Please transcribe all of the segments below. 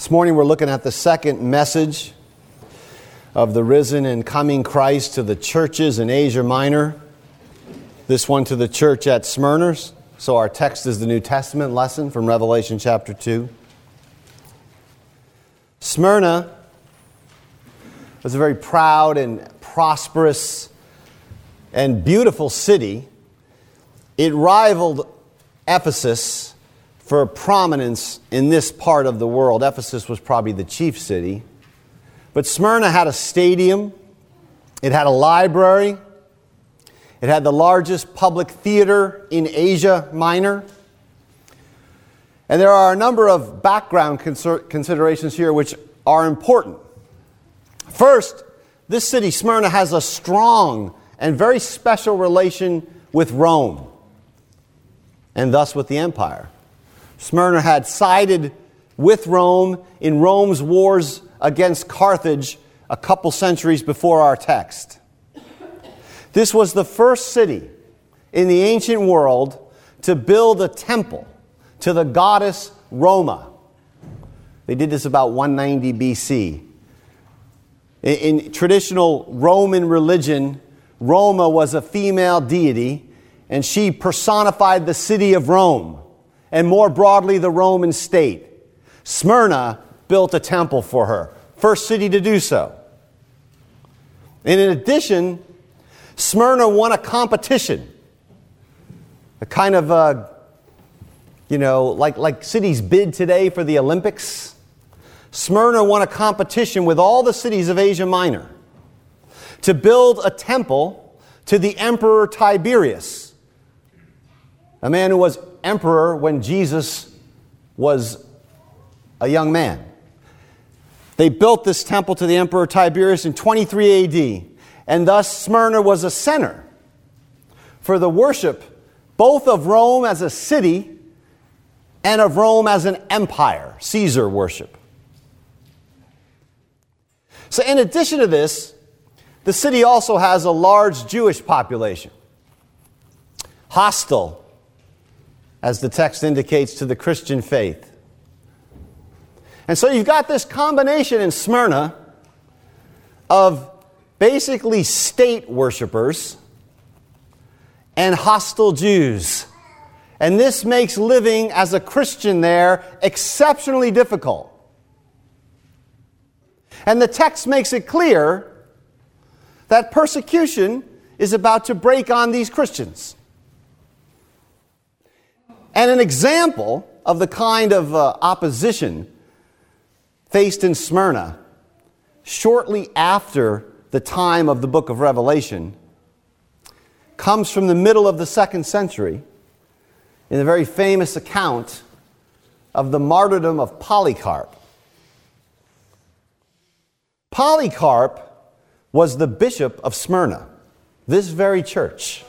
This morning we're looking at the second message of the risen and coming Christ to the churches in Asia Minor. This one to the church at Smyrna. So our text is the New Testament lesson from Revelation chapter 2. Smyrna was a very proud and prosperous and beautiful city. It rivaled Ephesus for prominence in this part of the world. Ephesus was probably the chief city. But Smyrna had a stadium, it had a library, it had the largest public theater in Asia Minor. And there are a number of background considerations here which are important. First, this city, Smyrna, has a strong and very special relation with Rome and thus with the empire. Smyrna had sided with Rome in Rome's wars against Carthage a couple centuries before our text. This was the first city in the ancient world to build a temple to the goddess Roma. They did this about 190 BC. In, in traditional Roman religion, Roma was a female deity, and she personified the city of Rome and more broadly the Roman state. Smyrna built a temple for her, first city to do so. And in addition, Smyrna won a competition, a kind of, a, you know, like, like cities bid today for the Olympics. Smyrna won a competition with all the cities of Asia Minor to build a temple to the Emperor Tiberius, a man who was emperor when Jesus was a young man. They built this temple to the emperor Tiberius in 23 AD, and thus Smyrna was a center for the worship both of Rome as a city and of Rome as an empire, Caesar worship. So, in addition to this, the city also has a large Jewish population, hostile as the text indicates, to the Christian faith. And so you've got this combination in Smyrna of basically state worshippers and hostile Jews. And this makes living as a Christian there exceptionally difficult. And the text makes it clear that persecution is about to break on these Christians. And an example of the kind of uh, opposition faced in Smyrna shortly after the time of the book of Revelation comes from the middle of the second century in the very famous account of the martyrdom of Polycarp. Polycarp was the bishop of Smyrna, this very church.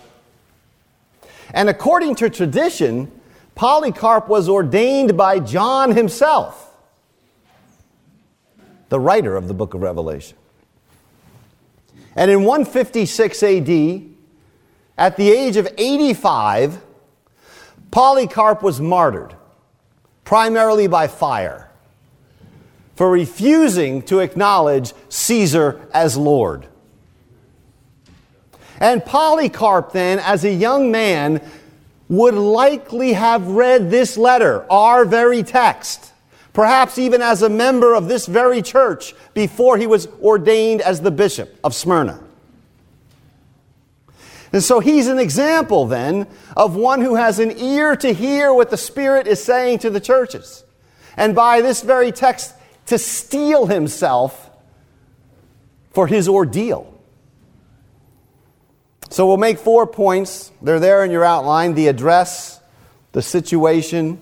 And according to tradition, Polycarp was ordained by John himself, the writer of the book of Revelation. And in 156 AD, at the age of 85, Polycarp was martyred, primarily by fire, for refusing to acknowledge Caesar as Lord. And Polycarp, then, as a young man, would likely have read this letter, our very text, perhaps even as a member of this very church before he was ordained as the bishop of Smyrna. And so he's an example then of one who has an ear to hear what the Spirit is saying to the churches. And by this very text, to steel himself for his ordeal. So we'll make four points. They're there in your outline the address, the situation,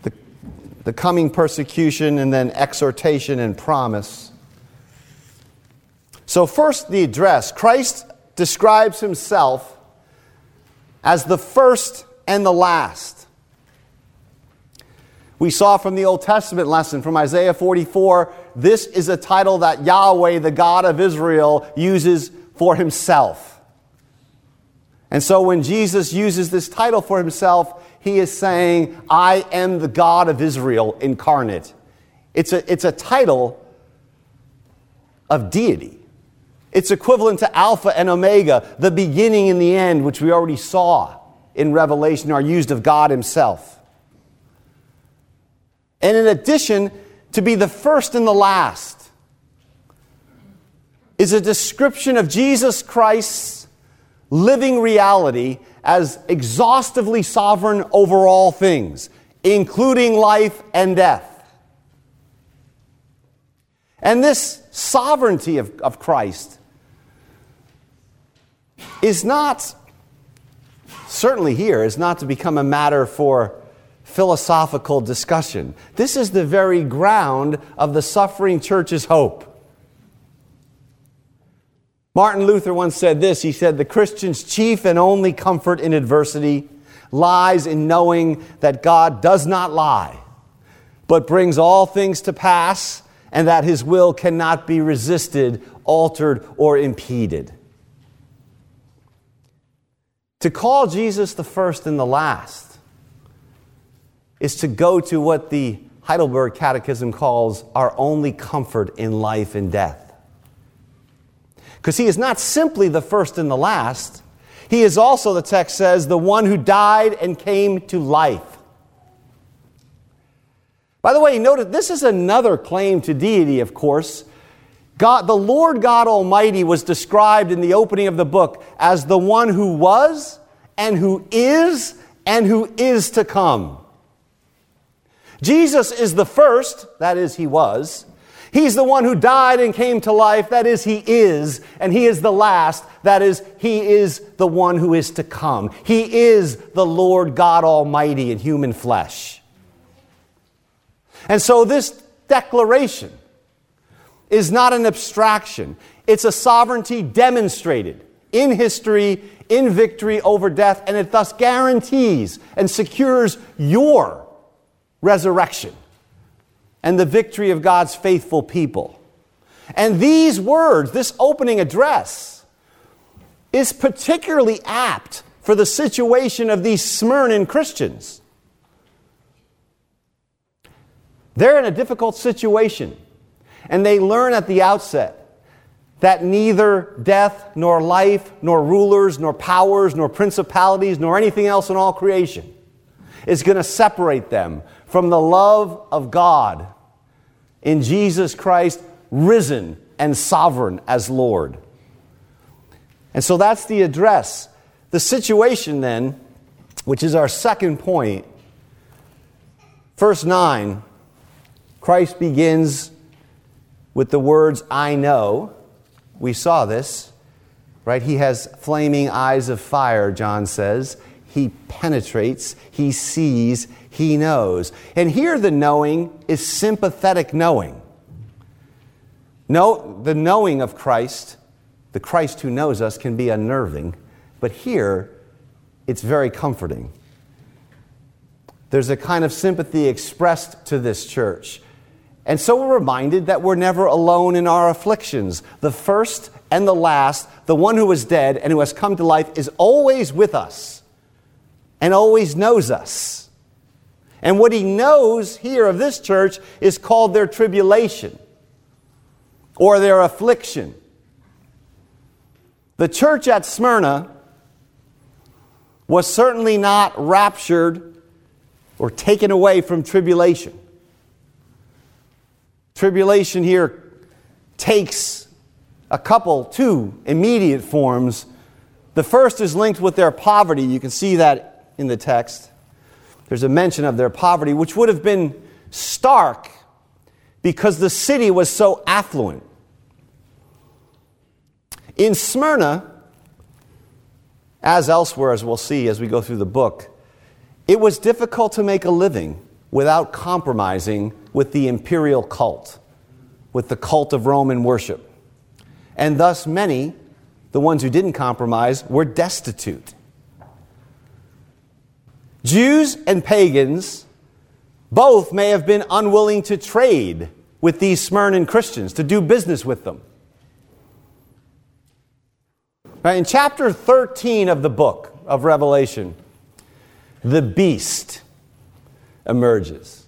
the, the coming persecution, and then exhortation and promise. So, first, the address. Christ describes himself as the first and the last. We saw from the Old Testament lesson from Isaiah 44 this is a title that Yahweh, the God of Israel, uses for himself. And so when Jesus uses this title for himself, he is saying, I am the God of Israel incarnate. It's a, it's a title of deity. It's equivalent to Alpha and Omega, the beginning and the end, which we already saw in Revelation, are used of God Himself. And in addition, to be the first and the last is a description of Jesus Christ's living reality as exhaustively sovereign over all things, including life and death. And this sovereignty of, of Christ is not, certainly here, is not to become a matter for philosophical discussion. This is the very ground of the suffering church's hope. Martin Luther once said this he said, The Christian's chief and only comfort in adversity lies in knowing that God does not lie, but brings all things to pass, and that his will cannot be resisted, altered, or impeded. To call Jesus the first and the last is to go to what the Heidelberg Catechism calls our only comfort in life and death. Because he is not simply the first and the last, he is also, the text says, the one who died and came to life. By the way, notice this is another claim to deity, of course. God, the Lord God Almighty was described in the opening of the book as the one who was and who is and who is to come. Jesus is the first, that is, he was. He's the one who died and came to life, that is, he is. And he is the last, that is, he is the one who is to come. He is the Lord God Almighty in human flesh. And so this declaration is not an abstraction, it's a sovereignty demonstrated in history, in victory over death, and it thus guarantees and secures your resurrection and the victory of God's faithful people. And these words, this opening address, is particularly apt for the situation of these Smyrnan Christians. They're in a difficult situation, and they learn at the outset that neither death, nor life, nor rulers, nor powers, nor principalities, nor anything else in all creation is going to separate them from the love of God in Jesus Christ, risen and sovereign as Lord. And so that's the address. The situation, then, which is our second point, verse 9 Christ begins with the words, I know. We saw this, right? He has flaming eyes of fire, John says. He penetrates, he sees, he knows. And here the knowing is sympathetic knowing. No, the knowing of Christ, the Christ who knows us, can be unnerving, but here it's very comforting. There's a kind of sympathy expressed to this church. And so we're reminded that we're never alone in our afflictions. The first and the last, the one who was dead and who has come to life, is always with us and always knows us. And what he knows here of this church is called their tribulation or their affliction. The church at Smyrna was certainly not raptured or taken away from tribulation. Tribulation here takes a couple, two immediate forms. The first is linked with their poverty. You can see that in the text. There's a mention of their poverty, which would have been stark because the city was so affluent. In Smyrna, as elsewhere, as we'll see as we go through the book, it was difficult to make a living without compromising with the imperial cult, with the cult of Roman worship. And thus, many, the ones who didn't compromise, were destitute. Jews and pagans both may have been unwilling to trade with these Smyrnan Christians, to do business with them. Right, in chapter 13 of the book of Revelation, the beast emerges.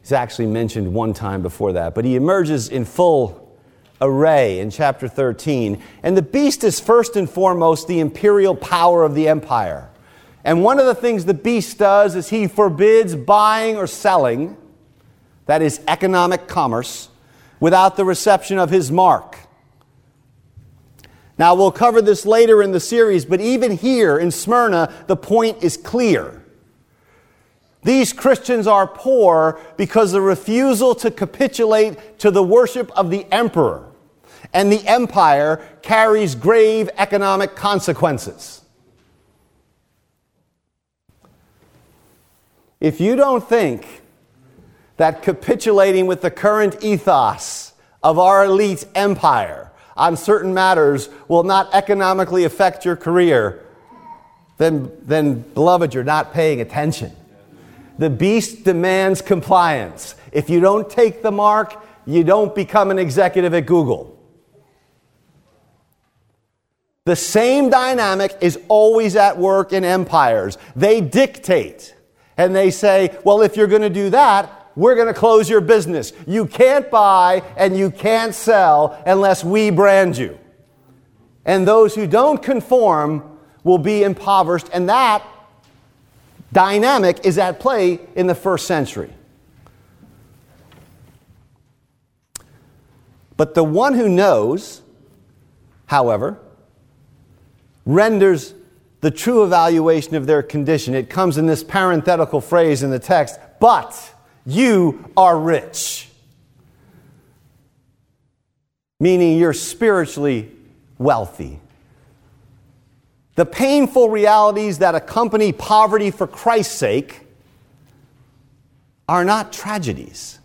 He's actually mentioned one time before that, but he emerges in full array in chapter 13. And the beast is first and foremost the imperial power of the empire. And one of the things the beast does is he forbids buying or selling, that is economic commerce, without the reception of his mark. Now, we'll cover this later in the series, but even here in Smyrna, the point is clear. These Christians are poor because the refusal to capitulate to the worship of the emperor. And the empire carries grave economic consequences. If you don't think that capitulating with the current ethos of our elite empire on certain matters will not economically affect your career, then, then beloved, you're not paying attention. The beast demands compliance. If you don't take the mark, you don't become an executive at Google. The same dynamic is always at work in empires. They dictate and they say, well, if you're going to do that, we're going to close your business. You can't buy and you can't sell unless we brand you. And those who don't conform will be impoverished. And that dynamic is at play in the first century. But the one who knows, however, renders the true evaluation of their condition. It comes in this parenthetical phrase in the text, but you are rich. Meaning you're spiritually wealthy. The painful realities that accompany poverty for Christ's sake are not tragedies.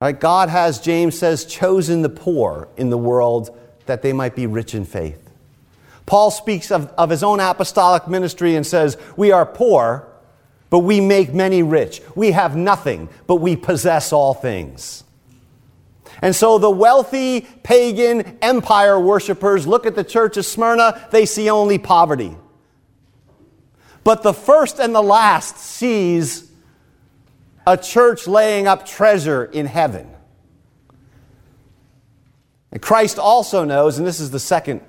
Right? God has, James says, chosen the poor in the world that they might be rich in faith. Paul speaks of, of his own apostolic ministry and says, We are poor, but we make many rich. We have nothing, but we possess all things. And so the wealthy pagan empire worshippers look at the church of Smyrna, they see only poverty. But the first and the last sees a church laying up treasure in heaven. And Christ also knows, and this is the second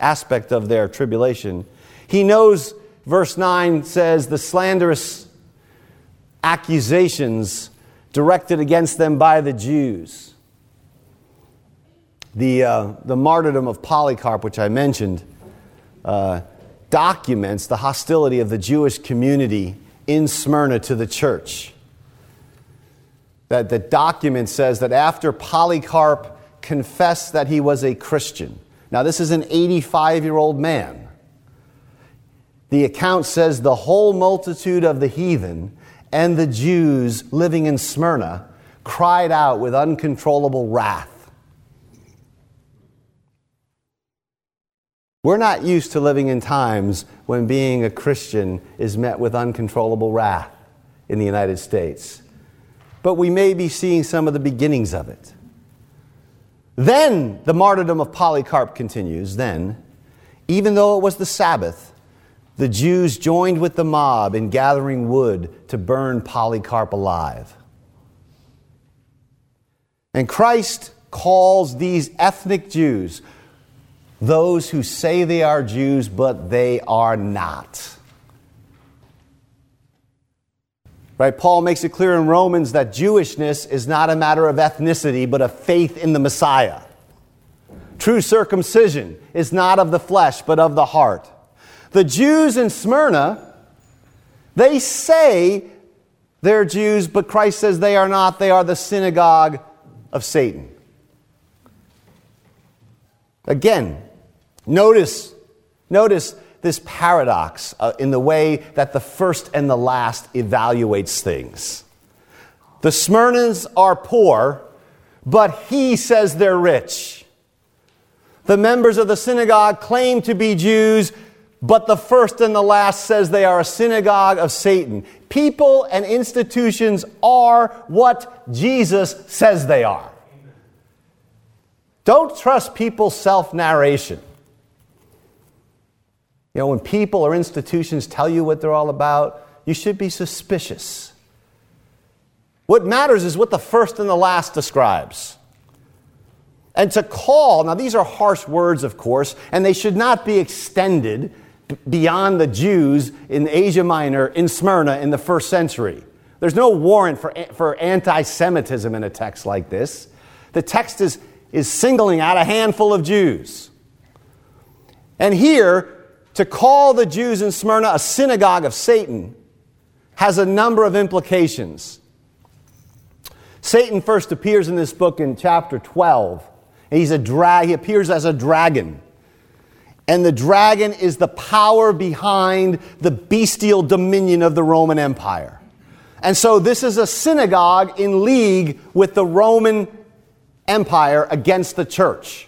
aspect of their tribulation, he knows, verse 9 says, the slanderous accusations directed against them by the Jews. The, uh, the martyrdom of Polycarp, which I mentioned, uh, documents the hostility of the Jewish community in Smyrna to the church. That the document says that after Polycarp confessed that he was a Christian. Now, this is an 85 year old man. The account says the whole multitude of the heathen and the Jews living in Smyrna cried out with uncontrollable wrath. We're not used to living in times when being a Christian is met with uncontrollable wrath in the United States. But we may be seeing some of the beginnings of it. Then the martyrdom of Polycarp continues. Then, even though it was the Sabbath, the Jews joined with the mob in gathering wood to burn Polycarp alive. And Christ calls these ethnic Jews those who say they are Jews, but they are not. Right? Paul makes it clear in Romans that Jewishness is not a matter of ethnicity, but of faith in the Messiah. True circumcision is not of the flesh, but of the heart. The Jews in Smyrna, they say they're Jews, but Christ says they are not. They are the synagogue of Satan. Again, notice, notice this paradox uh, in the way that the first and the last evaluates things. The Smyrnans are poor, but he says they're rich. The members of the synagogue claim to be Jews, but the first and the last says they are a synagogue of Satan. People and institutions are what Jesus says they are. Don't trust people's self narration. You know, when people or institutions tell you what they're all about, you should be suspicious. What matters is what the first and the last describes. And to call, now these are harsh words, of course, and they should not be extended beyond the Jews in Asia Minor, in Smyrna, in the first century. There's no warrant for, for anti Semitism in a text like this. The text is, is singling out a handful of Jews. And here, to call the Jews in Smyrna a synagogue of Satan has a number of implications. Satan first appears in this book in chapter 12. He's a dra- he appears as a dragon. And the dragon is the power behind the bestial dominion of the Roman Empire. And so this is a synagogue in league with the Roman Empire against the church.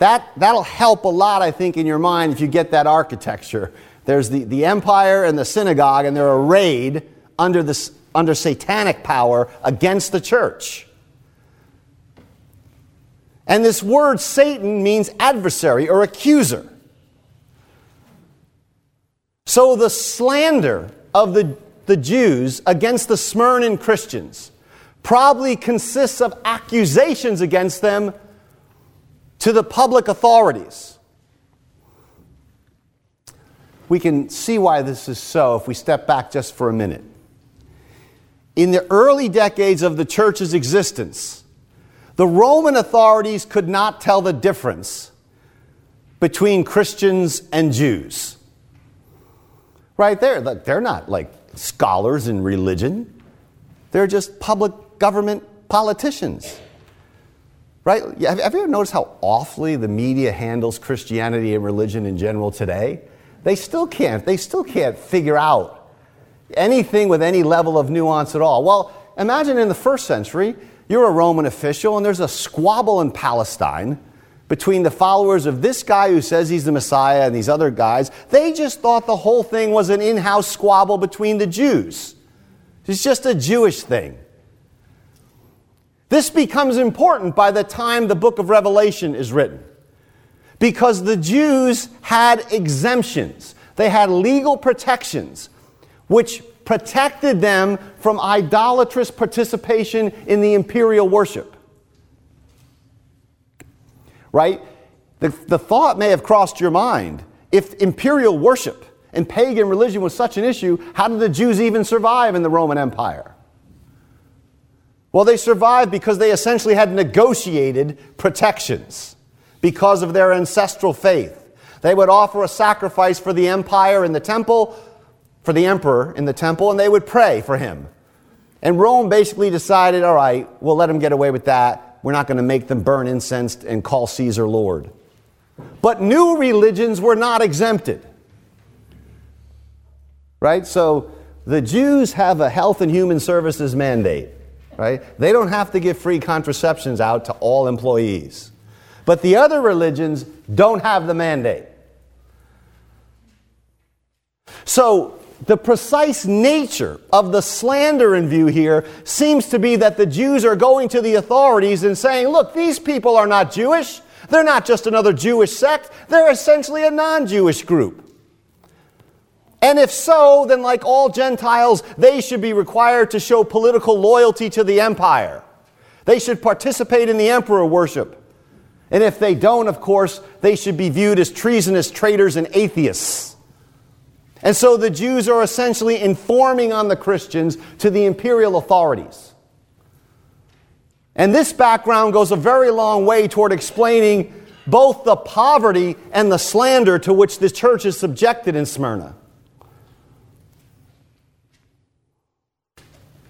That, that'll help a lot, I think, in your mind if you get that architecture. There's the, the empire and the synagogue, and they're arrayed under, this, under satanic power against the church. And this word Satan means adversary or accuser. So the slander of the, the Jews against the Smyrnan Christians probably consists of accusations against them to the public authorities. We can see why this is so if we step back just for a minute. In the early decades of the church's existence, the Roman authorities could not tell the difference between Christians and Jews. Right there, they're not like scholars in religion, they're just public government politicians. Right? Have you ever noticed how awfully the media handles Christianity and religion in general today? They still can't. They still can't figure out anything with any level of nuance at all. Well, imagine in the first century, you're a Roman official and there's a squabble in Palestine between the followers of this guy who says he's the Messiah and these other guys. They just thought the whole thing was an in house squabble between the Jews. It's just a Jewish thing. This becomes important by the time the book of Revelation is written because the Jews had exemptions, they had legal protections which protected them from idolatrous participation in the imperial worship. Right? The, the thought may have crossed your mind if imperial worship and pagan religion was such an issue, how did the Jews even survive in the Roman Empire? Well, they survived because they essentially had negotiated protections because of their ancestral faith. They would offer a sacrifice for the empire in the temple, for the emperor in the temple, and they would pray for him. And Rome basically decided all right, we'll let them get away with that. We're not going to make them burn incense and call Caesar Lord. But new religions were not exempted. Right? So the Jews have a health and human services mandate right? They don't have to give free contraceptions out to all employees. But the other religions don't have the mandate. So, the precise nature of the slander in view here seems to be that the Jews are going to the authorities and saying, look, these people are not Jewish. They're not just another Jewish sect. They're essentially a non Jewish group. And if so, then like all Gentiles, they should be required to show political loyalty to the empire. They should participate in the emperor worship. And if they don't, of course, they should be viewed as treasonous traitors and atheists. And so the Jews are essentially informing on the Christians to the imperial authorities. And this background goes a very long way toward explaining both the poverty and the slander to which the church is subjected in Smyrna.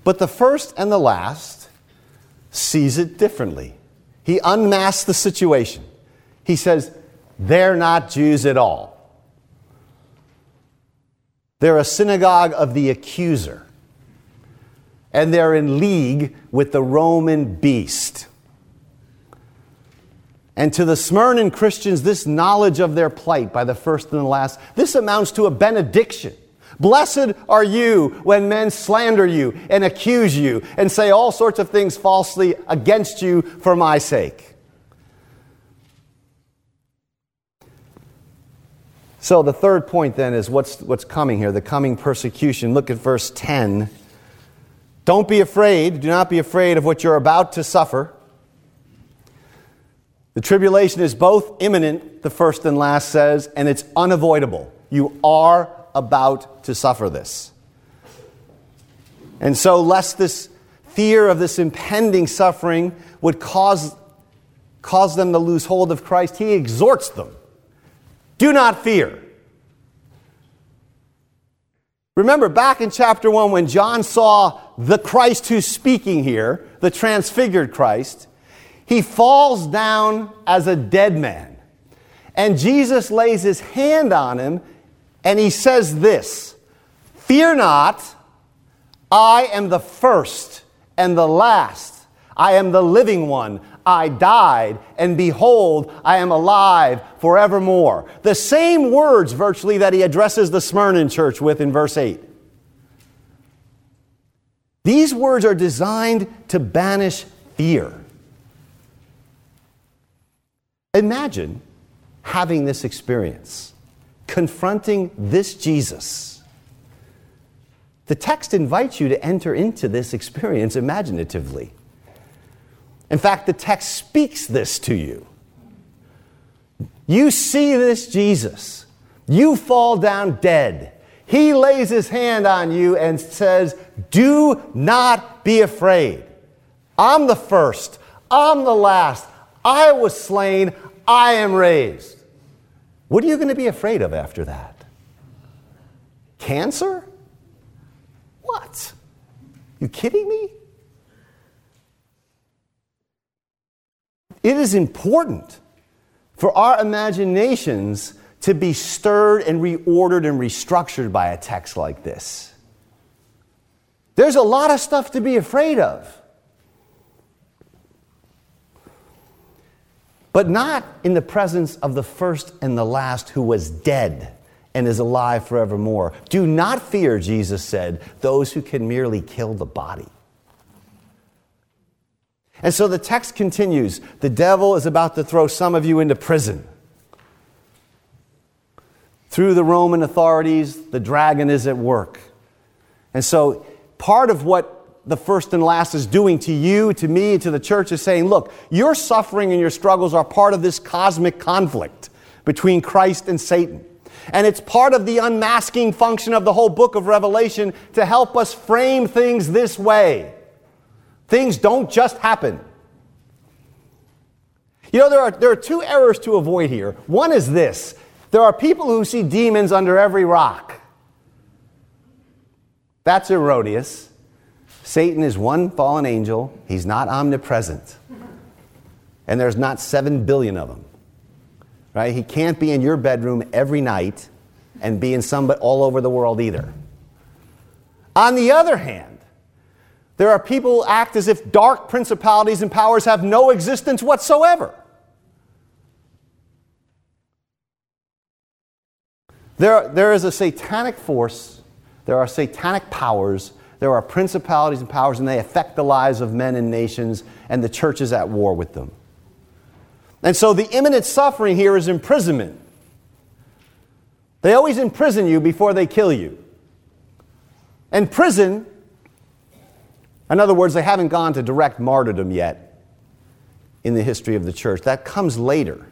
But the first and the last sees it differently. He unmasks the situation. He says, they're not Jews at all. They're a synagogue of the accuser. And they're in league with the Roman beast. And to the Smyrnan Christians, this knowledge of their plight by the first and the last, this amounts to a benediction. Blessed are you when men slander you and accuse you and say all sorts of things falsely against you for my sake. So the third point then is what's, what's coming here, the coming persecution. Look at verse 10. Don't be afraid. Do not be afraid of what you're about to suffer. The tribulation is both imminent, the first and last says, and it's unavoidable. You are about to suffer this. And so, lest this fear of this impending suffering would cause, cause them to lose hold of Christ, he exhorts them do not fear. Remember back in chapter 1 when John saw the Christ who's speaking here, the transfigured Christ, he falls down as a dead man. And Jesus lays his hand on him and he says this Fear not, I am the first and the last. I am the living one. I died, and behold, I am alive forevermore. The same words, virtually, that he addresses the Smyrna church with in verse 8. These words are designed to banish fear. Imagine having this experience, confronting this Jesus. The text invites you to enter into this experience imaginatively. In fact, the text speaks this to you. You see this Jesus. You fall down dead. He lays his hand on you and says, Do not be afraid. I'm the first. I'm the last. I was slain. I am raised. What are you going to be afraid of after that? Cancer? What? You kidding me? It is important for our imaginations to be stirred and reordered and restructured by a text like this. There's a lot of stuff to be afraid of. But not in the presence of the first and the last who was dead and is alive forevermore. Do not fear, Jesus said, those who can merely kill the body. And so the text continues the devil is about to throw some of you into prison. Through the Roman authorities, the dragon is at work. And so part of what the first and last is doing to you, to me, to the church is saying, look, your suffering and your struggles are part of this cosmic conflict between Christ and Satan. And it's part of the unmasking function of the whole book of Revelation to help us frame things this way. Things don't just happen. You know, there are, there are two errors to avoid here. One is this there are people who see demons under every rock. That's erroneous. Satan is one fallen angel, he's not omnipresent. And there's not seven billion of them. Right? He can't be in your bedroom every night and be in some but all over the world either. On the other hand, there are people who act as if dark principalities and powers have no existence whatsoever. There, there is a satanic force, there are satanic powers, there are principalities and powers, and they affect the lives of men and nations, and the church is at war with them. And so the imminent suffering here is imprisonment. They always imprison you before they kill you. And prison in other words, they haven't gone to direct martyrdom yet in the history of the church. That comes later.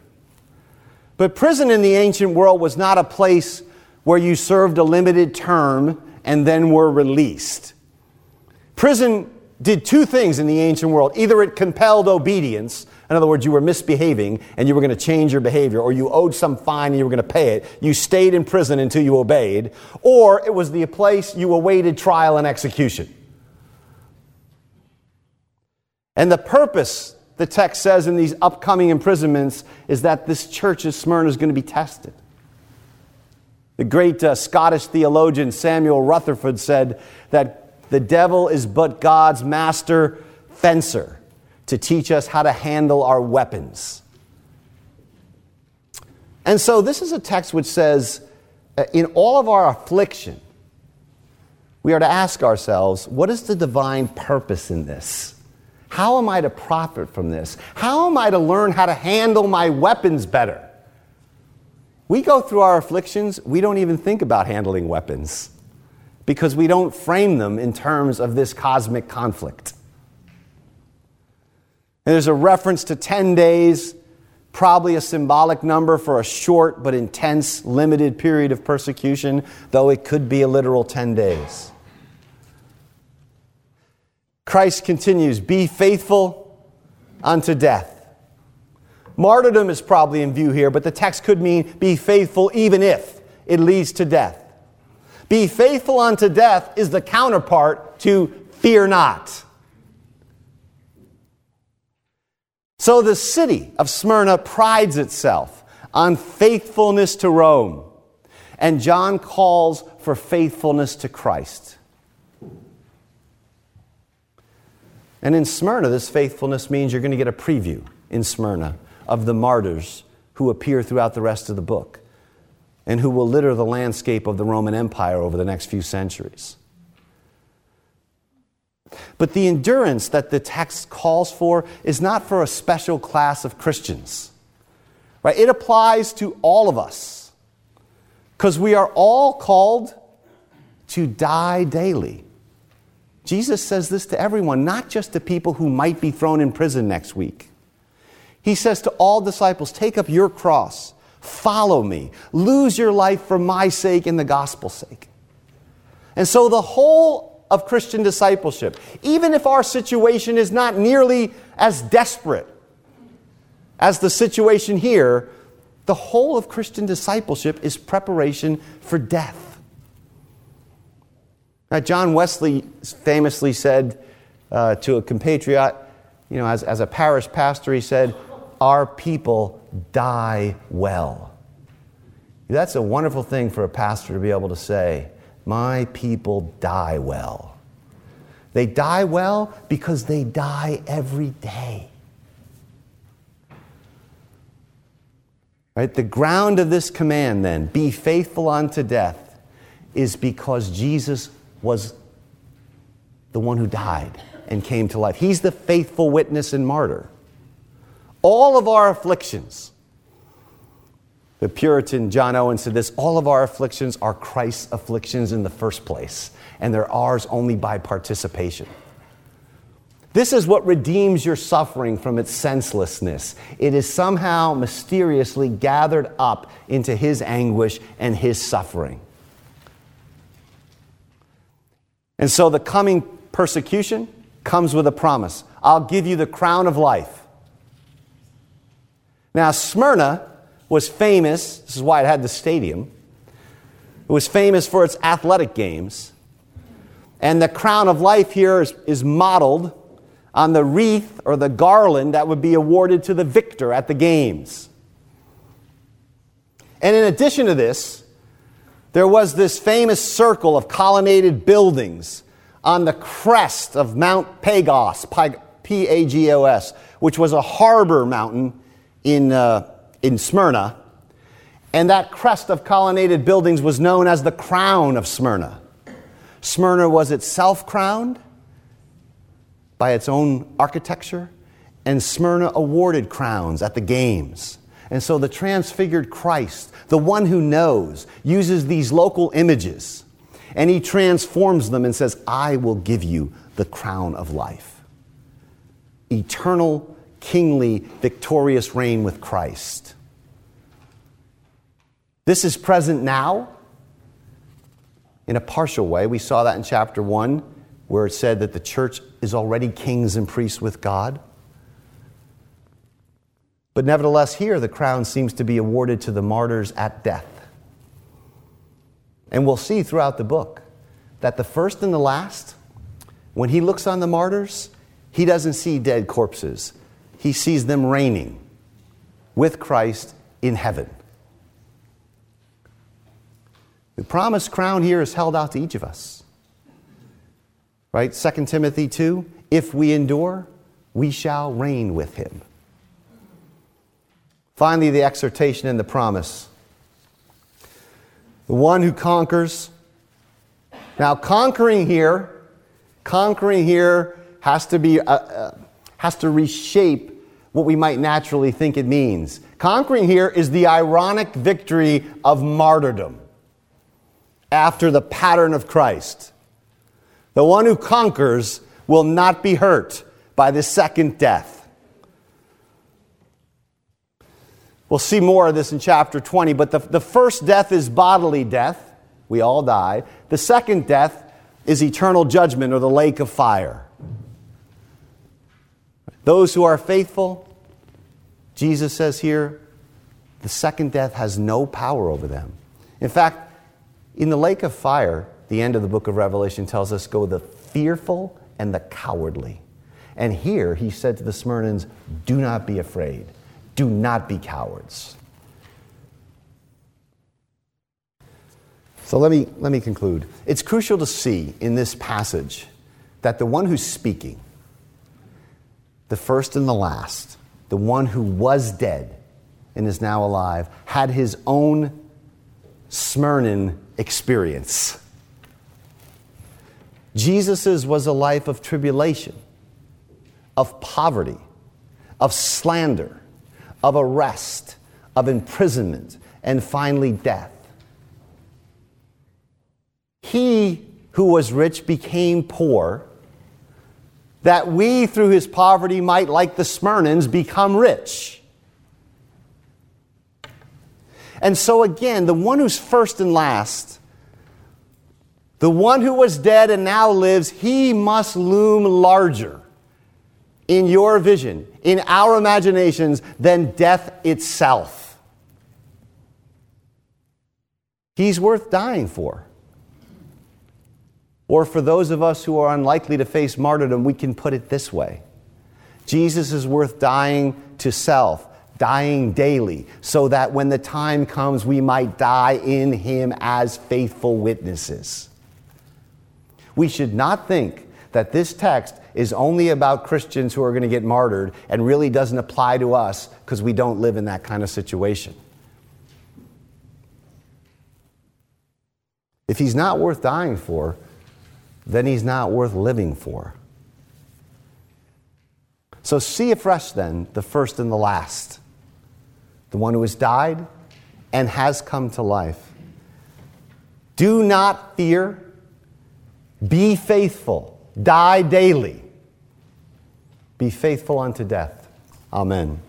But prison in the ancient world was not a place where you served a limited term and then were released. Prison did two things in the ancient world either it compelled obedience, in other words, you were misbehaving and you were going to change your behavior, or you owed some fine and you were going to pay it. You stayed in prison until you obeyed, or it was the place you awaited trial and execution. And the purpose, the text says in these upcoming imprisonments, is that this church of Smyrna is going to be tested. The great uh, Scottish theologian Samuel Rutherford said that the devil is but God's master fencer to teach us how to handle our weapons. And so, this is a text which says, uh, in all of our affliction, we are to ask ourselves, what is the divine purpose in this? How am I to profit from this? How am I to learn how to handle my weapons better? We go through our afflictions, we don't even think about handling weapons because we don't frame them in terms of this cosmic conflict. And there's a reference to 10 days, probably a symbolic number for a short but intense, limited period of persecution, though it could be a literal 10 days. Christ continues, Be faithful unto death. Martyrdom is probably in view here, but the text could mean be faithful even if it leads to death. Be faithful unto death is the counterpart to fear not. So the city of Smyrna prides itself on faithfulness to Rome, and John calls for faithfulness to Christ. And in Smyrna, this faithfulness means you're going to get a preview in Smyrna of the martyrs who appear throughout the rest of the book and who will litter the landscape of the Roman Empire over the next few centuries. But the endurance that the text calls for is not for a special class of Christians. Right? It applies to all of us. Because we are all called to die daily. Jesus says this to everyone, not just to people who might be thrown in prison next week. He says to all disciples, Take up your cross, follow me, lose your life for my sake and the gospel's sake. And so the whole of Christian discipleship, even if our situation is not nearly as desperate as the situation here, the whole of Christian discipleship is preparation for death. Now, John Wesley famously said uh, to a compatriot, you know, as, as a parish pastor, he said, our people die well. That's a wonderful thing for a pastor to be able to say. My people die well. They die well because they die every day. Right? The ground of this command, then, be faithful unto death, is because Jesus was the one who died and came to life. He's the faithful witness and martyr all of our afflictions. The Puritan John Owen said this all of our afflictions are Christ's afflictions in the first place, and they're ours only by participation. This is what redeems your suffering from its senselessness. It is somehow mysteriously gathered up into his anguish and his suffering. And so the coming persecution comes with a promise I'll give you the crown of life. Now, Smyrna was famous, this is why it had the stadium. It was famous for its athletic games. And the crown of life here is, is modeled on the wreath or the garland that would be awarded to the victor at the games. And in addition to this, there was this famous circle of colonnaded buildings on the crest of Mount Pagos, P A G O S, which was a harbor mountain in, uh, in Smyrna, and that crest of colonnaded buildings was known as the crown of Smyrna. Smyrna was itself crowned by its own architecture, and Smyrna awarded crowns at the games. And so the transfigured Christ, the one who knows, uses these local images and he transforms them and says, I will give you the crown of life. Eternal kingly, victorious reign with Christ. This is present now in a partial way. We saw that in chapter 1, where it said that the church is already kings and priests with God. But nevertheless, here the crown seems to be awarded to the martyrs at death. And we'll see throughout the book that the first and the last, when he looks on the martyrs, he doesn't see dead corpses he sees them reigning with Christ in heaven. The promised crown here is held out to each of us. Right? 2 Timothy 2 If we endure, we shall reign with him. Finally, the exhortation and the promise. The one who conquers. Now, conquering here, conquering here has to be. Uh, uh, has to reshape what we might naturally think it means. Conquering here is the ironic victory of martyrdom after the pattern of Christ. The one who conquers will not be hurt by the second death. We'll see more of this in chapter 20, but the, the first death is bodily death. We all die. The second death is eternal judgment or the lake of fire. Those who are faithful, Jesus says here, the second death has no power over them. In fact, in the lake of fire, the end of the book of Revelation tells us go the fearful and the cowardly. And here he said to the Smyrnans, Do not be afraid, do not be cowards. So let me, let me conclude. It's crucial to see in this passage that the one who's speaking, the first and the last, the one who was dead and is now alive, had his own Smyrnan experience. Jesus's was a life of tribulation, of poverty, of slander, of arrest, of imprisonment, and finally death. He who was rich became poor that we, through his poverty, might, like the Smyrnans, become rich. And so, again, the one who's first and last, the one who was dead and now lives, he must loom larger in your vision, in our imaginations, than death itself. He's worth dying for. Or for those of us who are unlikely to face martyrdom, we can put it this way Jesus is worth dying to self, dying daily, so that when the time comes, we might die in Him as faithful witnesses. We should not think that this text is only about Christians who are going to get martyred and really doesn't apply to us because we don't live in that kind of situation. If he's not worth dying for, then he's not worth living for. So see afresh then the first and the last, the one who has died and has come to life. Do not fear, be faithful, die daily, be faithful unto death. Amen.